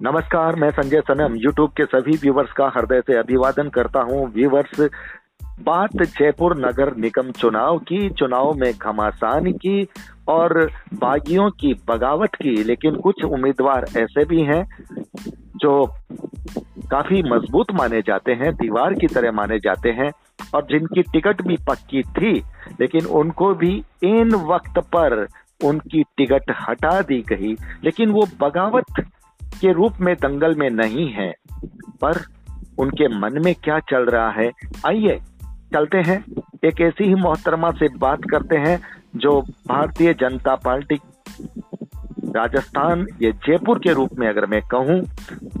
नमस्कार, मैं संजय सनम यूट्यूब के सभी व्यूवर्स का हृदय से अभिवादन करता हूँ। व्यूवर्स बात जयपुर नगर निगम चुनाव की, चुनाव में घमासान की और बागियों की बगावत की, लेकिन कुछ उम्मीदवार ऐसे भी हैं जो काफ़ी मज़बूत माने जाते हैं, दीवार की तरह माने जाते हैं और जिनकी टिकट भी पक्की थी, लेकिन उनको भी इन वक्त पर उनकी टिकट हटा दी गई। लेकिन वो बगावत के रूप में दंगल में नहीं है, पर उनके मन में क्या चल रहा है? आइए, चलते हैं। एक ऐसी ही मोहतरमा से बात करते हैं जो भारतीय जनता पार्टी, राजस्थान, ये जयपुर के रूप में अगर मैं कहूँ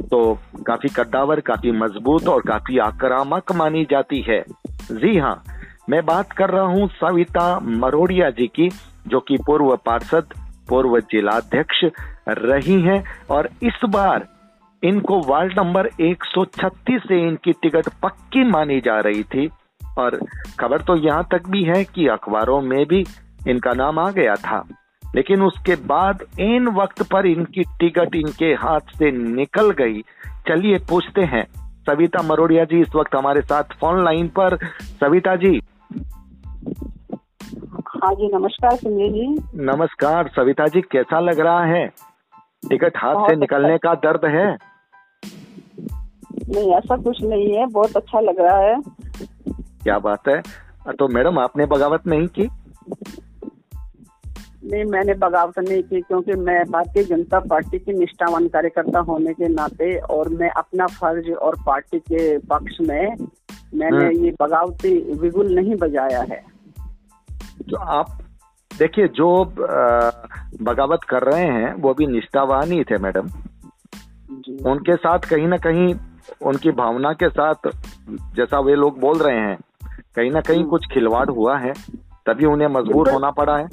तो काफ़ी कद्दावर, काफ़ी मज़बूत और काफ़ी आक्रामक मानी जाती है। जी हाँ मैं बात कर रहा हूँ सविता मरोड़िया जी की, जो कि पूर्व पार्षद, पूर्व जिलाध्यक्ष रही हैं और इस बार इनको वार्ड नंबर 136 से इनकी टिकट पक्की मानी जा रही थी। और खबर तो यहाँ तक भी है कि अखबारों में भी इनका नाम आ गया था। लेकिन उसके बाद इन वक्त पर इनकी टिकट इनके हाथ से निकल गई। चलिए पूछते हैं। सविता मरोड़िया जी इस वक्त हमारे साथ फ़ोन लाइन पर। सविता जी। हाँ जी नमस्कार संजय जी। नमस्कार सविता जी कैसा लग रहा है? टिकट हाथ से निकलने का दर्द है? नहीं ऐसा कुछ नहीं है बहुत अच्छा लग रहा है। क्या बात है? तो मैडम आपने बगावत नहीं की? नहीं मैंने बगावत नहीं की क्योंकि मैं भारतीय जनता पार्टी की निष्ठावान कार्यकर्ता होने के नाते और मैं अपना फ़र्ज़ और पार्टी के पक्ष में मैंने हम्म। ये बगावती बिगुल नहीं बजाया है। तो आप देखिए जो बगावत कर रहे हैं वो भी निष्ठावान ही थे मैडम। उनके साथ कहीं ना कहीं उनकी भावना के साथ जैसा वे लोग बोल रहे हैं कहीं ना कहीं कुछ खिलवाड़ हुआ है तभी उन्हें मजबूर होना पड़ा है।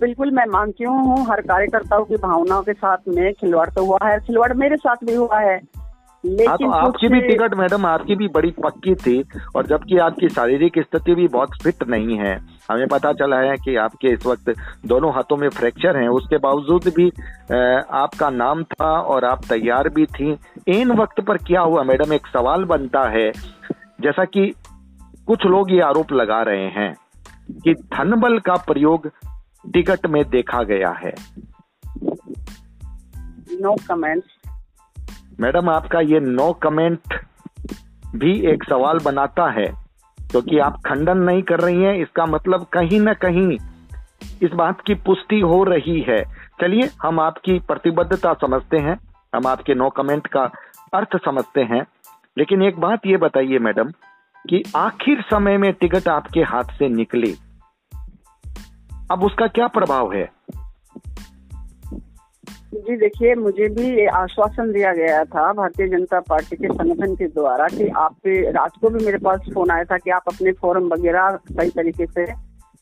बिल्कुल मैं मानती हूँ हर कार्यकर्ताओं की भावनाओं के साथ में खिलवाड़ तो हुआ है। खिलवाड़ मेरे साथ भी हुआ है हाँ। लेकिन तो आपकी भी टिकट मैडम आपकी भी बड़ी पक्की थी और जबकि आपकी शारीरिक स्थिति भी बहुत फिट नहीं है। हमें पता चला है कि आपके इस वक्त दोनों हाथों में फ्रैक्चर हैं। उसके बावजूद भी आपका नाम था और आप तैयार भी थी। इन वक्त पर क्या हुआ मैडम? एक सवाल बनता है। जैसा कि कुछ लोग ये आरोप लगा रहे हैं कि धनबल का प्रयोग टिकट में देखा गया है। नो no कमेंट्स मैडम, आपका ये नो कमेंट भी एक सवाल बनाता है, क्योंकि आप खंडन नहीं कर रही हैं, इसका मतलब कहीं ना कहीं इस बात की पुष्टि हो रही है। चलिए, हम आपकी प्रतिबद्धता समझते हैं, हम आपके नो कमेंट का अर्थ समझते हैं। लेकिन एक बात ये बताइए मैडम, कि आखिर समय में टिकट आपके हाथ से निकली, अब उसका क्या प्रभाव है? जी देखिए मुझे भी आश्वासन दिया गया था भारतीय जनता पार्टी के संगठन के द्वारा कि आपके रात को भी मेरे पास फ़ोन आया था कि आप अपने फॉर्म वगैरह सही तरीके से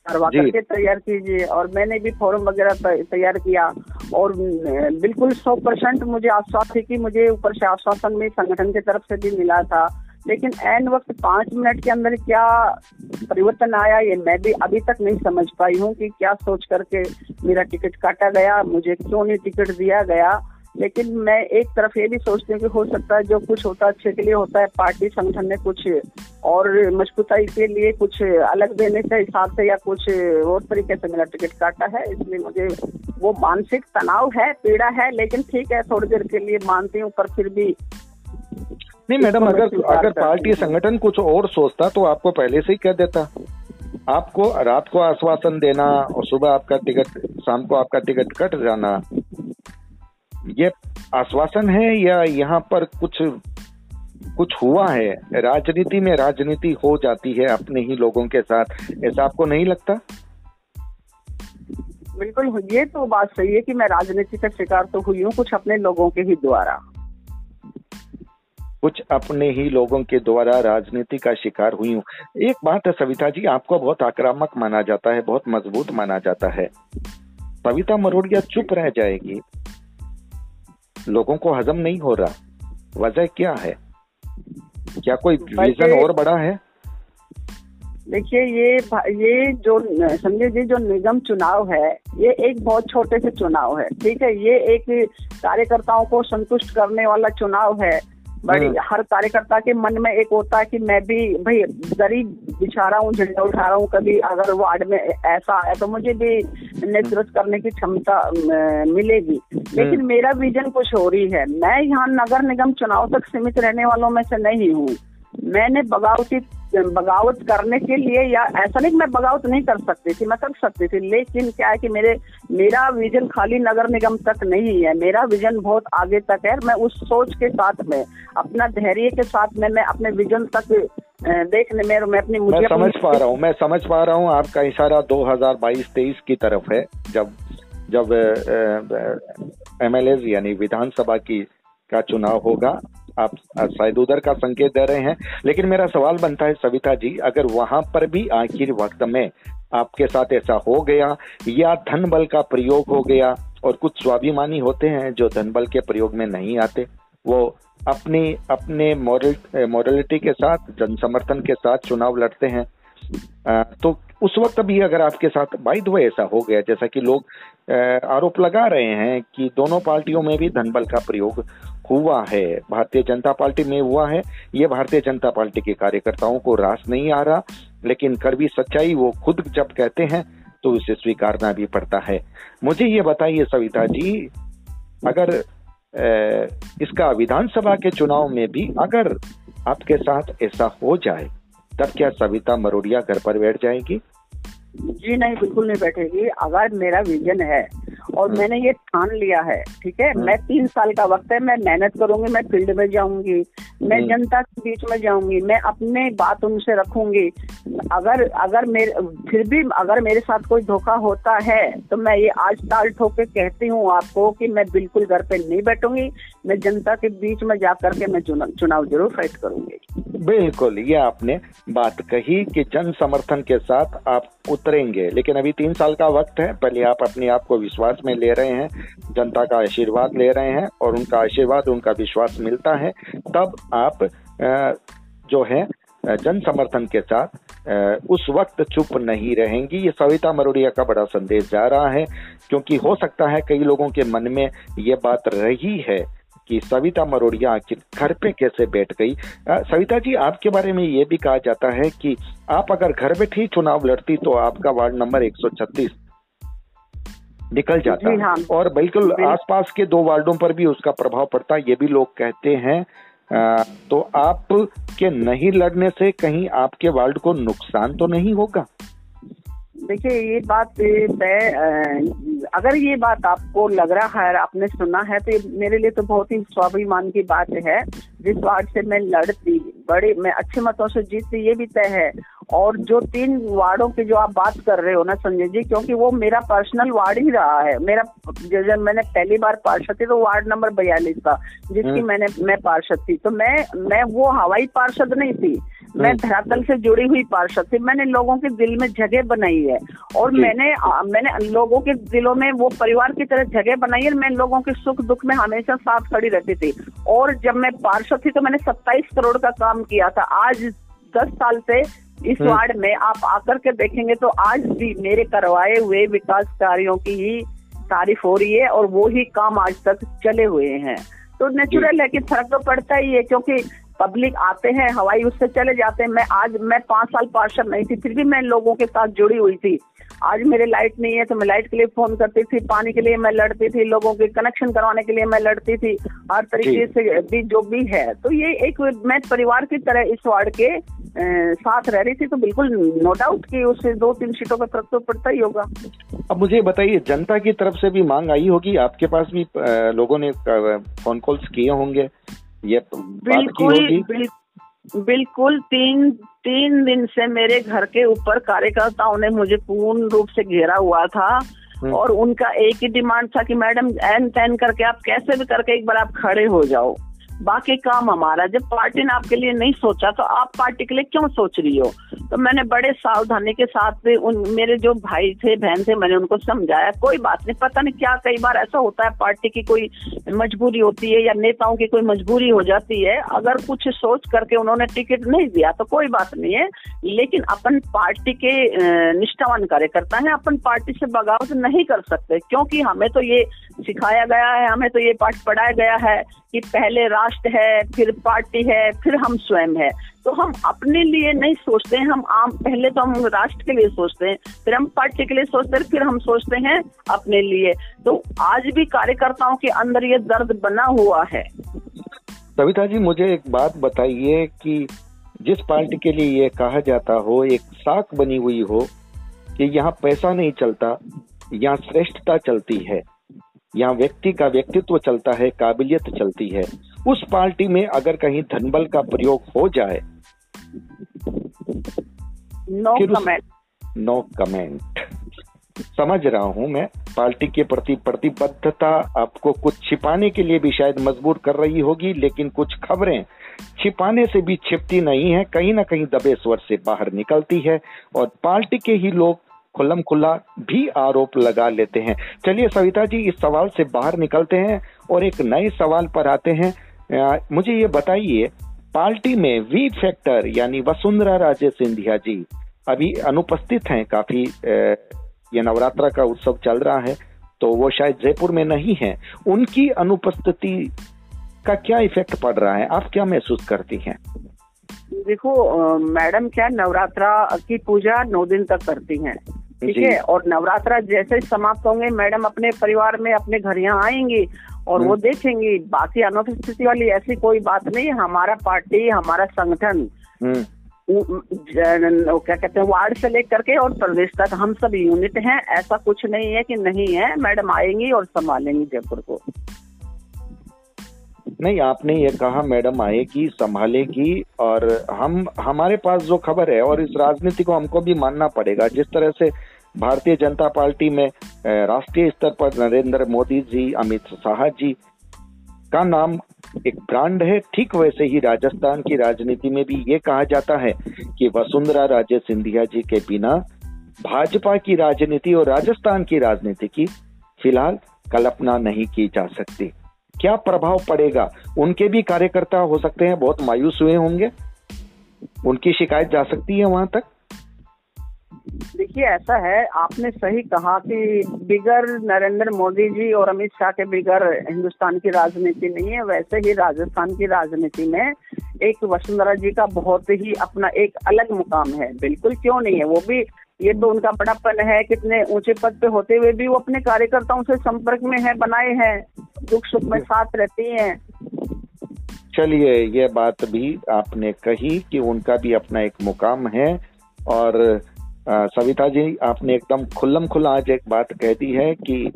करवा करके तैयार कीजिए। और मैंने भी फॉर्म वगैरह तैयार किया। और बिल्कुल सौ परसेंट मुझे आश्वास थी कि मुझे ऊपर से आश्वासन में संगठन की तरफ़ से भी मिला था। लेकिन एन वक्त पाँच मिनट के अंदर क्या परिवर्तन आया, ये मैं भी अभी तक नहीं समझ पाई हूँ कि क्या सोच करके मेरा टिकट काटा गया, मुझे क्यों नहीं टिकट दिया गया। लेकिन मैं एक तरफ़ ये भी सोचती हूँ कि हो सकता है जो कुछ होता है अच्छे के लिए होता है, पार्टी संगठन ने कुछ और मजबूताई के लिए कुछ अलग देने के हिसाब से या कुछ और तरीके से मेरा टिकट काटा है। इसलिए मुझे वो मानसिक तनाव है, पीड़ा है, लेकिन ठीक है, थोड़ी देर के लिए मानती हूँ, पर फिर भी नहीं मैडम अगर अगर पार्टी संगठन कुछ और सोचता तो आपको पहले से ही कह देता। आपको रात को आश्वासन देना और सुबह आपका टिकट शाम को आपका टिकट कट जाना ये आश्वासन है या यहाँ पर कुछ कुछ हुआ है? राजनीति में राजनीति हो जाती है अपने ही लोगों के साथ ऐसा आपको नहीं लगता? बिल्कुल ये तो बात सही है कि मैं राजनीति का शिकार तो हुई हूँ कुछ अपने लोगों के ही द्वारा। कुछ अपने ही लोगों के द्वारा राजनीति का शिकार हुई हूँ। एक बात है सविता जी आपको बहुत आक्रामक माना जाता है बहुत मज़बूत माना जाता है। सविता मरोड़िया चुप रह जाएगी। लोगों को हजम नहीं हो रहा। वजह क्या है? क्या कोई विजन और बड़ा है? देखिए ये ये जो समझे जी जो निगम चुनाव है ये एक बहुत छोटे से चुनाव है ठीक है? ये एक कार्यकर्ताओं को संतुष्ट करने वाला चुनाव है। बड़ी हाँ। हर कार्यकर्ता के मन में एक होता है कि मैं भी भाई गरीब बिछा हूँ झंडा उठा रहा हूँ कभी अगर वार्ड में ऐसा आया तो मुझे भी नेतृत्व करने की क्षमता मिलेगी लेकिन हाँ। मेरा विजन कुछ हो रही है मैं यहाँ नगर निगम चुनाव तक सीमित रहने वालों में से नहीं हूँ मैंने बगावती बगावत करने के लिए या ऐसा नहीं मैं बगावत नहीं कर सकती थी मैं कर सकती थी लेकिन क्या है कि मेरे मेरा विजन खाली नगर निगम तक नहीं है मेरा विजन बहुत आगे तक है मैं उस सोच के साथ में अपना धैर्य के साथ में मैं अपने विजन तक देखने में मैं अपनी मुझे मैं समझ पा रहा हूँ मैं समझ पा रहा हूँ आपका इशारा 2022-23 की तरफ़ है जब जब एमएलए यानी विधानसभा की का चुनाव होगा आप शायद उधर का संकेत दे रहे हैं। लेकिन मेरा सवाल बनता है, सविता जी, अगर वहाँ पर भी आखिर वक्त में आपके साथ ऐसा हो गया, या धन बल का प्रयोग हो गया, और कुछ स्वाभिमानी होते हैं जो धन बल के प्रयोग में नहीं आते, वो अपनी, अपने मॉरल, मॉरलिटी के साथ जन समर्थन के साथ चुनाव लड़ते हैं तो उस वक्त भी अगर आपके साथ बाई दो ऐसा हो गया, जैसा कि लोग आरोप लगा रहे हैं कि दोनों पार्टियों में भी धन बल का प्रयोग हुआ है। भारतीय जनता पार्टी में हुआ है। ये भारतीय जनता पार्टी के कार्यकर्ताओं को रास नहीं आ रहा लेकिन कड़वी सच्चाई वो खुद जब कहते हैं तो उसे स्वीकारना भी पड़ता है। मुझे ये बताइए सविता जी अगर ए, इसका विधानसभा के चुनाव में भी अगर आपके साथ ऐसा हो जाए तब क्या सविता मरोड़िया घर पर बैठ जाएगी? जी नहीं बिल्कुल नहीं बैठेगी अगर मेरा विजन है और हम्म। मैंने ये ठान लिया है ठीक है हम्म। मैं तीन साल का वक्त है मैं मेहनत करूँगी मैं फ़ील्ड में जाऊँगी मैं हम्म। जनता के बीच में जाऊँगी मैं अपने बात उनसे रखूँगी अगर अगर मेरे फिर भी अगर मेरे साथ कोई धोखा होता है तो मैं ये आज ताल ठोक के कहती हूँ आपको कि मैं बिल्कुल घर पे नहीं बैठूँगी मैं जनता के बीच में जा करके मैं चुनाव ज़रूर फाइट करूँगी बिल्कुल, ये आपने बात कही कि जन समर्थन के साथ आप उतरेंगे। लेकिन अभी तीन साल का वक्त है, पहले आप अपने आप को विश्वास में ले रहे हैं, जनता का आशीर्वाद ले रहे हैं और उनका आशीर्वाद, उनका विश्वास मिलता है, तब आप जो है जन समर्थन के साथ उस वक्त चुप नहीं रहेंगी। ये सविता मरोड़िया का बड़ा संदेश जा रहा है, क्योंकि हो सकता है कई लोगों के मन में ये बात रही है कि सविता मरोड़िया आखिर घर पे कैसे बैठ गई? सविता जी आपके बारे में ये भी कहा जाता है कि आप अगर घर बैठे चुनाव लड़ती तो आपका वार्ड नंबर 136 निकल जाता। हाँ। और बिल्कुल आसपास के दो वार्डों पर भी उसका प्रभाव पड़ता ये भी लोग कहते हैं। आ, तो आप के नहीं लड़ने से कहीं आपके वार्ड को नुकसान तो नहीं होगा? देखिए ये बात मैं अगर ये बात आपको लग रहा है आपने सुना है तो मेरे लिए तो बहुत ही स्वाभिमान की बात है। जिस वार्ड से मैं लड़ती बड़े मैं अच्छे मतों से जीतती ये भी तय है। और जो तीन वार्डों की जो आप बात कर रहे हो ना संजय जी क्योंकि वो मेरा पर्सनल वार्ड ही रहा है। मेरा जब मैंने पहली बार पार्षद थी तो वार्ड नंबर बयालीस था जिसकी हम्म। मैंने मैं पार्षद थी। तो मैं मैं वो हवाई पार्षद नहीं थी। मैं हम्म। धरातल से जुड़ी हुई पार्षद थी। मैंने लोगों के दिल में जगह बनाई है। और मैंने मैंने लोगों के दिलों में वो परिवार की तरह जगह बनाई है। मैं लोगों के सुख दुख में हमेशा साथ खड़ी रहती थी। और जब मैं पार्षद थी तो मैंने सत्ताईस करोड़ का काम किया था। आज दस साल से इस हम्म। वार्ड में आप आकर के देखेंगे तो आज भी मेरे करवाए हुए विकास कार्यों की ही तारीफ़ हो रही है और वो ही काम आज तक चले हुए हैं। तो नेचुरल है कि फ़र्क तो पड़ता ही है क्योंकि पब्लिक आते हैं हवाई उससे चले जाते हैं। मैं आज मैं पाँच साल पार्षद नहीं थी फिर भी मैं लोगों के साथ जुड़ी हुई थी। आज मेरे लाइट नहीं है तो मैं लाइट के लिए फ़ोन करती थी। पानी के लिए मैं लड़ती थी लोगों के कनेक्शन करवाने के लिए मैं लड़ती थी। हर तरीके से भी जो भी है। तो ये एक मैं परिवार की तरह इस वार्ड के साथ रह रही थी तो बिल्कुल नो डाउट कि उससे दो तीन सीटों का फ़र्क तो पड़ता ही होगा। अब मुझे बताइए जनता की तरफ़ से भी मांग आई होगी? आपके पास भी लोगों ने फ़ोन कॉल्स किए होंगे। ये बिल्कुल बिल्कुल तीन तीन दिन से मेरे घर के ऊपर कार्यकर्ताओं ने मुझे पूर्ण रूप से घेरा हुआ था हम्म। और उनका एक ही डिमांड था कि मैडम एन तैन करके आप कैसे भी करके एक बार आप खड़े हो जाओ बाकी काम हमारा। जब पार्टी ने आपके लिए नहीं सोचा तो आप पार्टी के लिए क्यों सोच रही हो? तो मैंने बड़े सावधानी के साथ उन, मेरे जो भाई थे, बहन थे, मैंने उनको समझाया। कोई बात नहीं, पता नहीं क्या, कई बार ऐसा होता है, पार्टी की कोई मजबूरी होती है या नेताओं की कोई मजबूरी हो जाती है। अगर कुछ सोच करके उन्होंने टिकट नहीं दिया तो कोई बात नहीं है। लेकिन अपन पार्टी के निष्ठावान कार्यकर्ता है, अपन पार्टी से बगावत नहीं कर सकते, क्योंकि हमें तो ये सिखाया गया है, हमें तो ये पाठ पढ़ाया गया है कि पहले राष्ट्र है, फिर पार्टी है, फिर हम स्वयं है। तो हम अपने लिए नहीं सोचते हैं, हम आम, पहले तो हम राष्ट्र के लिए सोचते हैं, फिर हम पार्टी के लिए सोचते हैं, फिर हम सोचते हैं अपने लिए। तो आज भी कार्यकर्ताओं के अंदर ये दर्द बना हुआ है। सविता जी, मुझे एक बात बताइए कि जिस पार्टी के लिए ये कहा जाता हो, एक साख बनी हुई हो, कि यहाँ पैसा नहीं चलता, यहाँ श्रेष्ठता चलती है, यहाँ व्यक्ति का व्यक्तित्व चलता है, काबिलियत चलती है उस पार्टी में अगर कहीं धनबल का प्रयोग हो जाए नो कमेंट नो कमेंट समझ रहा हूँ मैं। पार्टी के प्रति प्रतिबद्धता आपको कुछ छिपाने के लिए भी शायद मजबूर कर रही होगी लेकिन कुछ खबरें छिपाने से भी छिपती नहीं है। कहीं ना कहीं दबे स्वर से बाहर निकलती है और पार्टी के ही लोग खुल्लम खुल्ला भी आरोप लगा लेते हैं। चलिए सविता जी इस सवाल से बाहर निकलते हैं और एक नए सवाल पर आते हैं। मुझे ये बताइए पार्टी में वी फैक्टर यानी वसुंधरा राजे सिंधिया जी अभी अनुपस्थित हैं काफ़ी ये नवरात्रा का उत्सव चल रहा है तो वो शायद जयपुर में नहीं है। उनकी अनुपस्थिति का क्या इफ़ेक्ट पड़ रहा है? आप क्या महसूस करती हैं? देखो मैडम क्या नवरात्रा की पूजा नौ दिन तक करती हैं ठीक है? और नवरात्रा जैसे समाप्त होंगे मैडम अपने परिवार में अपने घर यहाँ आएँगी और वो। देखेंगी बाकी अनुपस्थिति वाली ऐसी कोई बात नहीं हमारा पार्टी हमारा संगठन हम्म। क्या कहते हैं वार्ड से लेकर के और प्रदेश तक हम सब यूनिट हैं ऐसा कुछ नहीं है कि नहीं है मैडम आएँगी और संभालेंगी जयपुर को नहीं आपने ये कहा मैडम आएगी संभालेगी और हम हमारे पास जो खबर है और इस राजनीति को हमको भी मानना पड़ेगा जिस तरह से भारतीय जनता पार्टी में राष्ट्रीय स्तर पर नरेंद्र मोदी जी, अमित शाह जी का नाम एक ब्रांड है। ठीक वैसे ही राजस्थान की राजनीति में भी ये कहा जाता है कि वसुंधरा राजे सिंधिया जी के बिना भाजपा की राजनीति और राजस्थान की राजनीति की फ़िलहाल कल्पना नहीं की जा सकती। क्या प्रभाव पड़ेगा? उनके भी कार्यकर्ता हो सकते हैं, बहुत मायूस हुए होंगे। उनकी शिकायत जा सकती है वहाँ तक। देखिए, ऐसा है, आपने सही कहा कि बिगर नरेंद्र मोदी जी और अमित शाह के बिगर हिंदुस्तान की राजनीति नहीं है। वैसे ही राजस्थान की राजनीति में एक वसुंधरा जी का बहुत ही अपना एक अलग मुकाम है। बिल्कुल क्यों नहीं है? वो भी, ये तो उनका बड़ापन है, कितने ऊँचे पद पे होते हुए भी वो अपने कार्यकर्ताओं से संपर्क में है, बनाए हैं, दुख सुख में साथ रहती हैं। चलिए, ये बात भी आपने कही कि उनका भी अपना एक मुकाम है और सविता जी, आपने एकदम खुल्लम खुल्ला आज एक बात कह दी है कि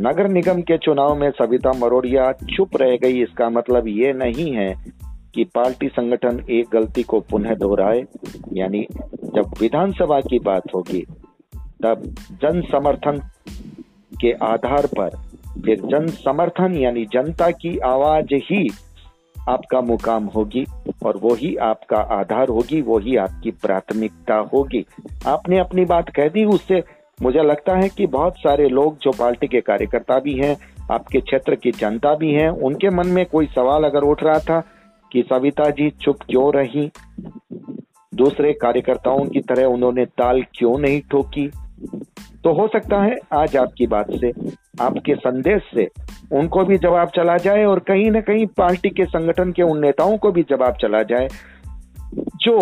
नगर निगम के चुनाव में सविता मरोड़िया चुप रह गई, इसका मतलब ये नहीं है कि पार्टी संगठन एक गलती को पुनः दोहराए। यानी जब विधानसभा की बात होगी, तब जन समर्थन के आधार पर फिर जन समर्थन यानी जनता की आवाज़ ही आपका मुकाम होगी और वो ही आपका आधार होगी वो ही आपकी प्राथमिकता होगी। आपने अपनी बात कह दी उससे। मुझे लगता है कि बहुत सारे लोग, जो पार्टी के कार्यकर्ता भी हैं, आपके क्षेत्र की जनता भी हैं, उनके मन में कोई सवाल अगर उठ रहा था कि सविता जी चुप क्यों रही? दूसरे कार्यकर्ताओं की तरह उन्होंने ताल क्यों नहीं ठोकी? तो हो सकता है आज आपकी बात से, आपके संदेश से उनको भी जवाब चला जाए और कहीं ना कहीं पार्टी के संगठन के उन नेताओं को भी जवाब चला जाए, जो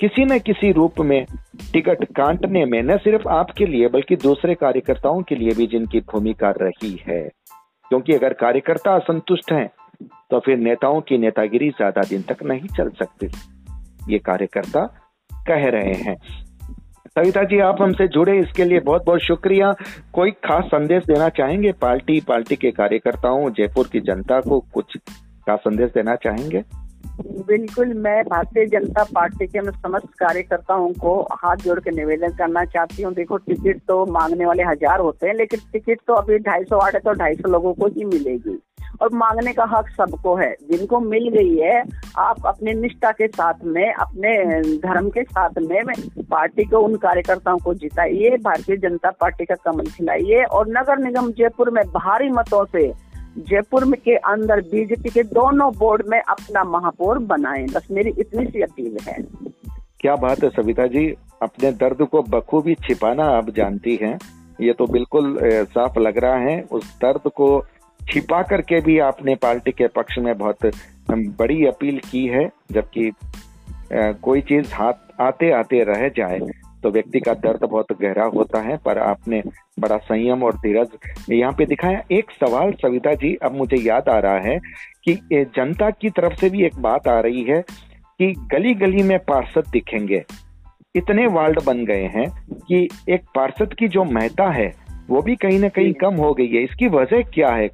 किसी न किसी रूप में टिकट काटने में न सिर्फ़ आपके लिए बल्कि दूसरे कार्यकर्ताओं के लिए भी जिनकी भूमिका रही है। क्योंकि अगर कार्यकर्ता असंतुष्ट हैं तो फिर नेताओं की नेतागिरी ज़्यादा दिन तक नहीं चल सकती। ये कार्यकर्ता कह रहे हैं। सविता जी, आप हमसे जुड़े, इसके लिए बहुत बहुत शुक्रिया। कोई खास संदेश देना चाहेंगे पार्टी पार्टी के कार्यकर्ताओं, जयपुर की जनता को कुछ खास संदेश देना चाहेंगे? बिल्कुल, मैं भारतीय जनता पार्टी के समस्त कार्यकर्ताओं को हाथ जोड़ के निवेदन करना चाहती हूँ। देखो, टिकट तो मांगने वाले हज़ार होते हैं, लेकिन टिकट तो अभी ढाई सौ आठ है तो ढाई सौ लोगों को ही मिलेगी। और मांगने का हक सबको है। जिनको मिल गई है, आप अपने निष्ठा के साथ में, अपने धर्म के साथ में पार्टी को, उन कार्यकर्ताओं को जिताइए, भारतीय जनता पार्टी का कमल खिलाइए और नगर निगम जयपुर में भारी मतों से जयपुर में के अंदर बीजेपी के दोनों बोर्ड में अपना महापौर बनाए। बस मेरी इतनी सी अपील है। क्या बात है सविता जी? अपने दर्द को बखूबी छिपाना आप जानती हैं। ये तो बिल्कुल साफ़ लग रहा है। उस दर्द को छिपा करके भी आपने पार्टी के पक्ष में बहुत बड़ी अपील की है जबकि कोई चीज़ हाथ आते आते रह जाए तो व्यक्ति का दर्द बहुत गहरा होता है पर आपने बड़ा संयम और धीरज यहाँ पे दिखाया। एक सवाल सविता जी अब मुझे याद आ रहा है कि जनता की तरफ़ से भी एक बात आ रही है कि गली गली में पार्षद दिखेंगे। इतने वार्ड बन गए हैं कि एक पार्षद की जो महता है वो भी कहीं ना कहीं कम हो गई है। इसकी वजह क्या है?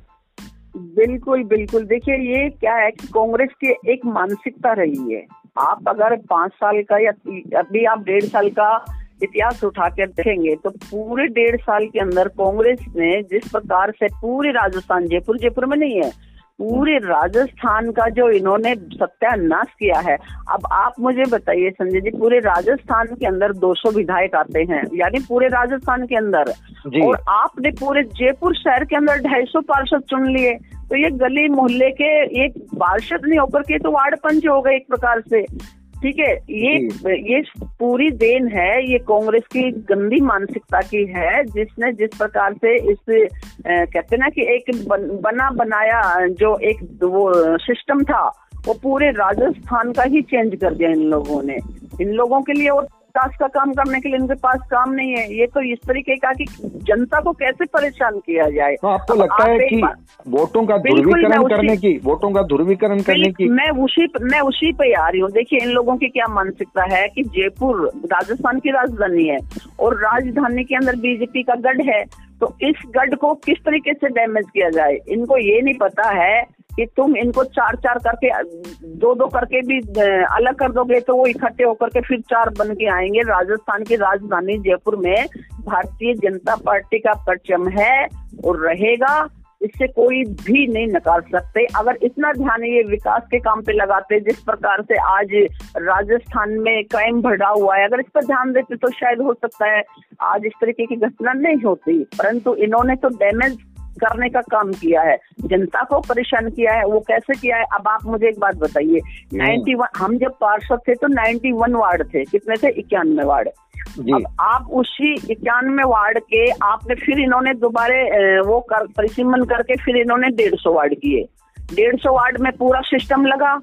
बिल्कुल बिल्कुल। देखिए, ये क्या है कि कांग्रेस की एक मानसिकता रही है। आप अगर पाँच साल का या अभी आप डेढ़ साल का इतिहास उठा कर देखेंगे तो पूरे डेढ़ साल के अंदर कांग्रेस ने जिस प्रकार से पूरे राजस्थान, जयपुर जयपुर में नहीं है पूरे राजस्थान का जो इन्होंने सत्यानाश किया है अब आप मुझे बताइए संजय जी पूरे राजस्थान के अंदर 200 विधायक आते हैं यानी पूरे राजस्थान के अंदर। और आपने पूरे जयपुर शहर के अंदर 250 पार्षद चुन लिए तो ये गली मोहल्ले के एक पार्षद नहीं होकर के तो वार्ड पंच हो गए एक प्रकार से। ठीक है ये ये पूरी देन है ये कांग्रेस की गंदी मानसिकता की है जिसने जिस प्रकार से इस कहते ना कि एक बन, बना बनाया जो एक वो सिस्टम था वो पूरे राजस्थान का ही चेंज कर दिया इन लोगों ने। इन लोगों के लिए और विकास का काम करने के लिए इनके पास काम नहीं है। ये तो इस तरीके का कि जनता को कैसे परेशान किया जाए? तो आपको लगता है कि वोटों का ध्रुवीकरण करने की वोटों का ध्रुवीकरण करने की मैं उसी मैं उसी पे आ रही हूँ। देखिए इन लोगों की क्या मानसिकता है कि जयपुर राजस्थान की राजधानी है और राजधानी के अंदर बीजेपी का गढ़ है। तो इस गढ़ को किस तरीके से डैमेज किया जाए? इनको ये नहीं पता है कि तुम इनको चार चार करके दो दो करके भी अलग कर दोगे तो वो इकट्ठे होकर के फिर चार बन के आएँगे। राजस्थान की राजधानी जयपुर में भारतीय जनता पार्टी का परचम है और रहेगा। इससे कोई भी नहीं नकार सकते। अगर इतना ध्यान ये विकास के काम पे लगाते, जिस प्रकार से आज राजस्थान में क्राइम बढ़ा हुआ है, अगर इस पर ध्यान देते तो शायद हो सकता है। आज इस तरीके की घटना नहीं होती, परंतु इन्होंने तो डैमेज करने का काम किया है। जनता को परेशान किया है वो कैसे किया है? अब आप मुझे एक बात बताइए। नाइन्टी वन हम जब पार्षद थे तो नाइन्टी वन वार्ड थे। कितने थे? इक्यानवे वार्ड। अब आप उसी इक्यानवे वार्ड के आपने फिर इन्होंने दोबारे वो कर परिसीमन करके फिर इन्होंने डेढ़ सौ वार्ड किए। डेढ़ सौ वार्ड में पूरा सिस्टम लगा।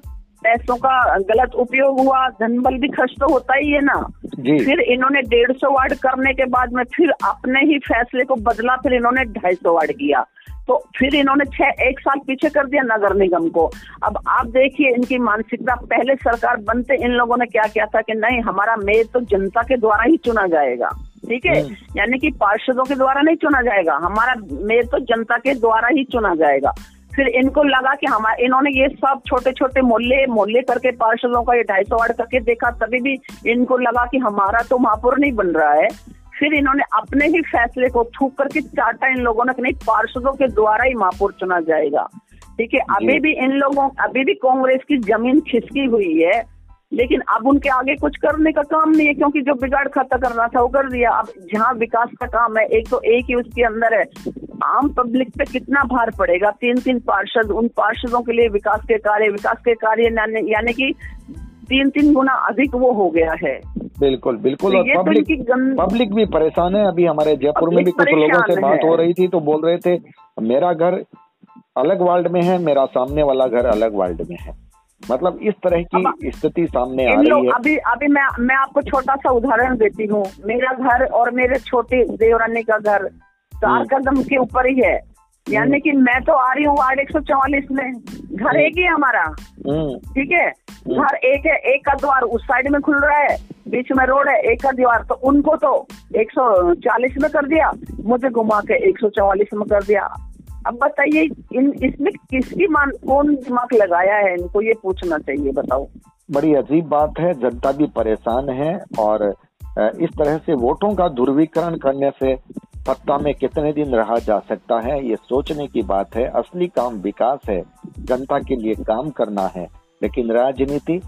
पैसों का गलत उपयोग हुआ धनबल भी खर्च तो होता ही है ना। फिर इन्होंने डेढ़ सौ वार्ड करने के बाद में फिर अपने ही फैसले को बदला फिर इन्होंने ढाई सौ वार्ड किया। तो फिर इन्होंने छह एक साल पीछे कर दिया नगर निगम को। अब आप देखिए इनकी मानसिकता पहले सरकार बनते इन लोगों ने क्या किया था कि नहीं हमारा मेयर तो जनता के द्वारा ही चुना जाएगा। ठीक है? हम्म। यानी कि पार्षदों के द्वारा नहीं चुना जाएगा हमारा मेयर तो जनता के द्वारा ही चुना जाएगा। फिर इनको लगा कि हमारे इन्होंने ये सब छोटे छोटे मोहल्ले मोहल्ले करके पार्षदों का ये ढाई सौ वार्ड करके देखा तभी भी इनको लगा कि हमारा तो महापुर नहीं बन रहा है। फिर इन्होंने अपने ही फैसले को थूक करके चाटा इन लोगों ने कि नहीं पार्षदों के द्वारा ही महापुर चुना जाएगा। ठीक है अभी भी इन लोगों अभी भी कांग्रेस की ज़मीन खिसकी हुई है। लेकिन अब उनके आगे कुछ करने का काम नहीं है क्योंकि जो बिगाड़ खत्म करना था वो कर दिया। अब जहाँ विकास का काम है एक तो एक ही उसके अंदर है। आम पब्लिक पे कितना भार पड़ेगा? तीन तीन पार्षद उन पार्षदों के लिए विकास के कार्य विकास के कार्य यानी कि तीन तीन गुना अधिक वो हो गया है। बिल्कुल बिल्कुल। तो और पब्लिक तो पब्लिक भी परेशान है। अभी हमारे जयपुर में भी कुछ लोगों से बात हो। रही थी तो बोल रहे थे मेरा घर अलग वार्ड में है मेरा सामने वाला घर अलग वार्ड में है। मतलब इस तरह की स्थिति सामने आ रही है। अभी अभी मैं मैं आपको छोटा सा उदाहरण देती हूँ। मेरा घर और मेरे छोटे देवरानी का घर चार हम्म। कदम के ऊपर ही है। यानी कि मैं तो आ रही हूँ वार्ड एक सौ चौवालीस में। घर हम्म। एक ही हमारा। हम्म। ठीक है? घर एक है एक का द्वार उस साइड में खुल रहा है बीच में रोड है एक का दीवार। तो उनको तो एक सौ चालीस में कर दिया मुझे घुमा के एक सौ चौवालीस में कर दिया। अब बताइए, इन, इसमें किसकी मान, कौन दिमाग लगाया है? इनको ये पूछना चाहिए, बताओ। बड़ी अजीब बात है, जनता भी परेशान है और इस तरह से वोटों का ध्रुवीकरण करने से सत्ता में कितने दिन रहा जा सकता है, ये सोचने की बात है। असली काम विकास है, जनता के लिए काम करना है, लेकिन राजनीति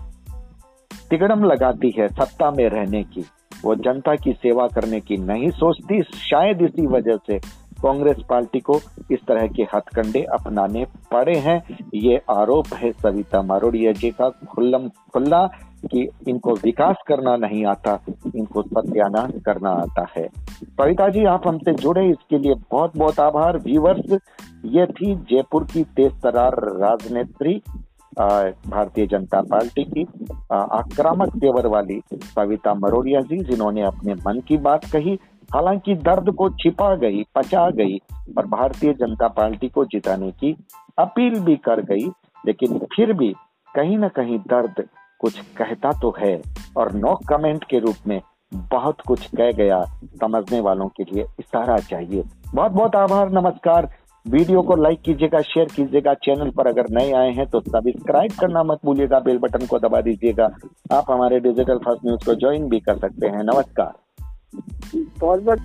तिगड़म लगाती है सत्ता में रहने की। वो जनता की सेवा करने की नहीं सोचती, शायद इसी वजह से कांग्रेस पार्टी को इस तरह के हथकंडे अपनाने पड़े हैं। ये आरोप है सविता मारोड़िया जी का। खुल्लम खुल्ला कि इनको विकास करना नहीं आता, इनको सत्यानाश करना आता है। सविता जी, आप हमसे जुड़े, इसके लिए बहुत बहुत आभार। व्यूवर्स ये थी जयपुर की तेज तरार राजनेत्री भारतीय जनता पार्टी की आक्रामक तेवर वाली सविता मरोड़िया जी, जिन्होंने अपने मन की बात कही। हालाँकि दर्द को छिपा गई, पचा गई और भारतीय जनता पार्टी को जिताने की अपील भी कर गई, लेकिन फिर भी कहीं ना कहीं दर्द कुछ कहता तो है और नो कमेंट के रूप में बहुत कुछ कह गया समझने वालों के लिए इशारा चाहिए। बहुत बहुत आभार, नमस्कार। वीडियो को लाइक कीजिएगा शेयर कीजिएगा चैनल पर अगर नए आए हैं तो सब्सक्राइब करना मत भूलिएगा बेल बटन को दबा दीजिएगा। आप हमारे डिजिटल फ़र्स्ट न्यूज़ को ज्वाइन भी कर सकते हैं। नमस्कार। बहुत बहुत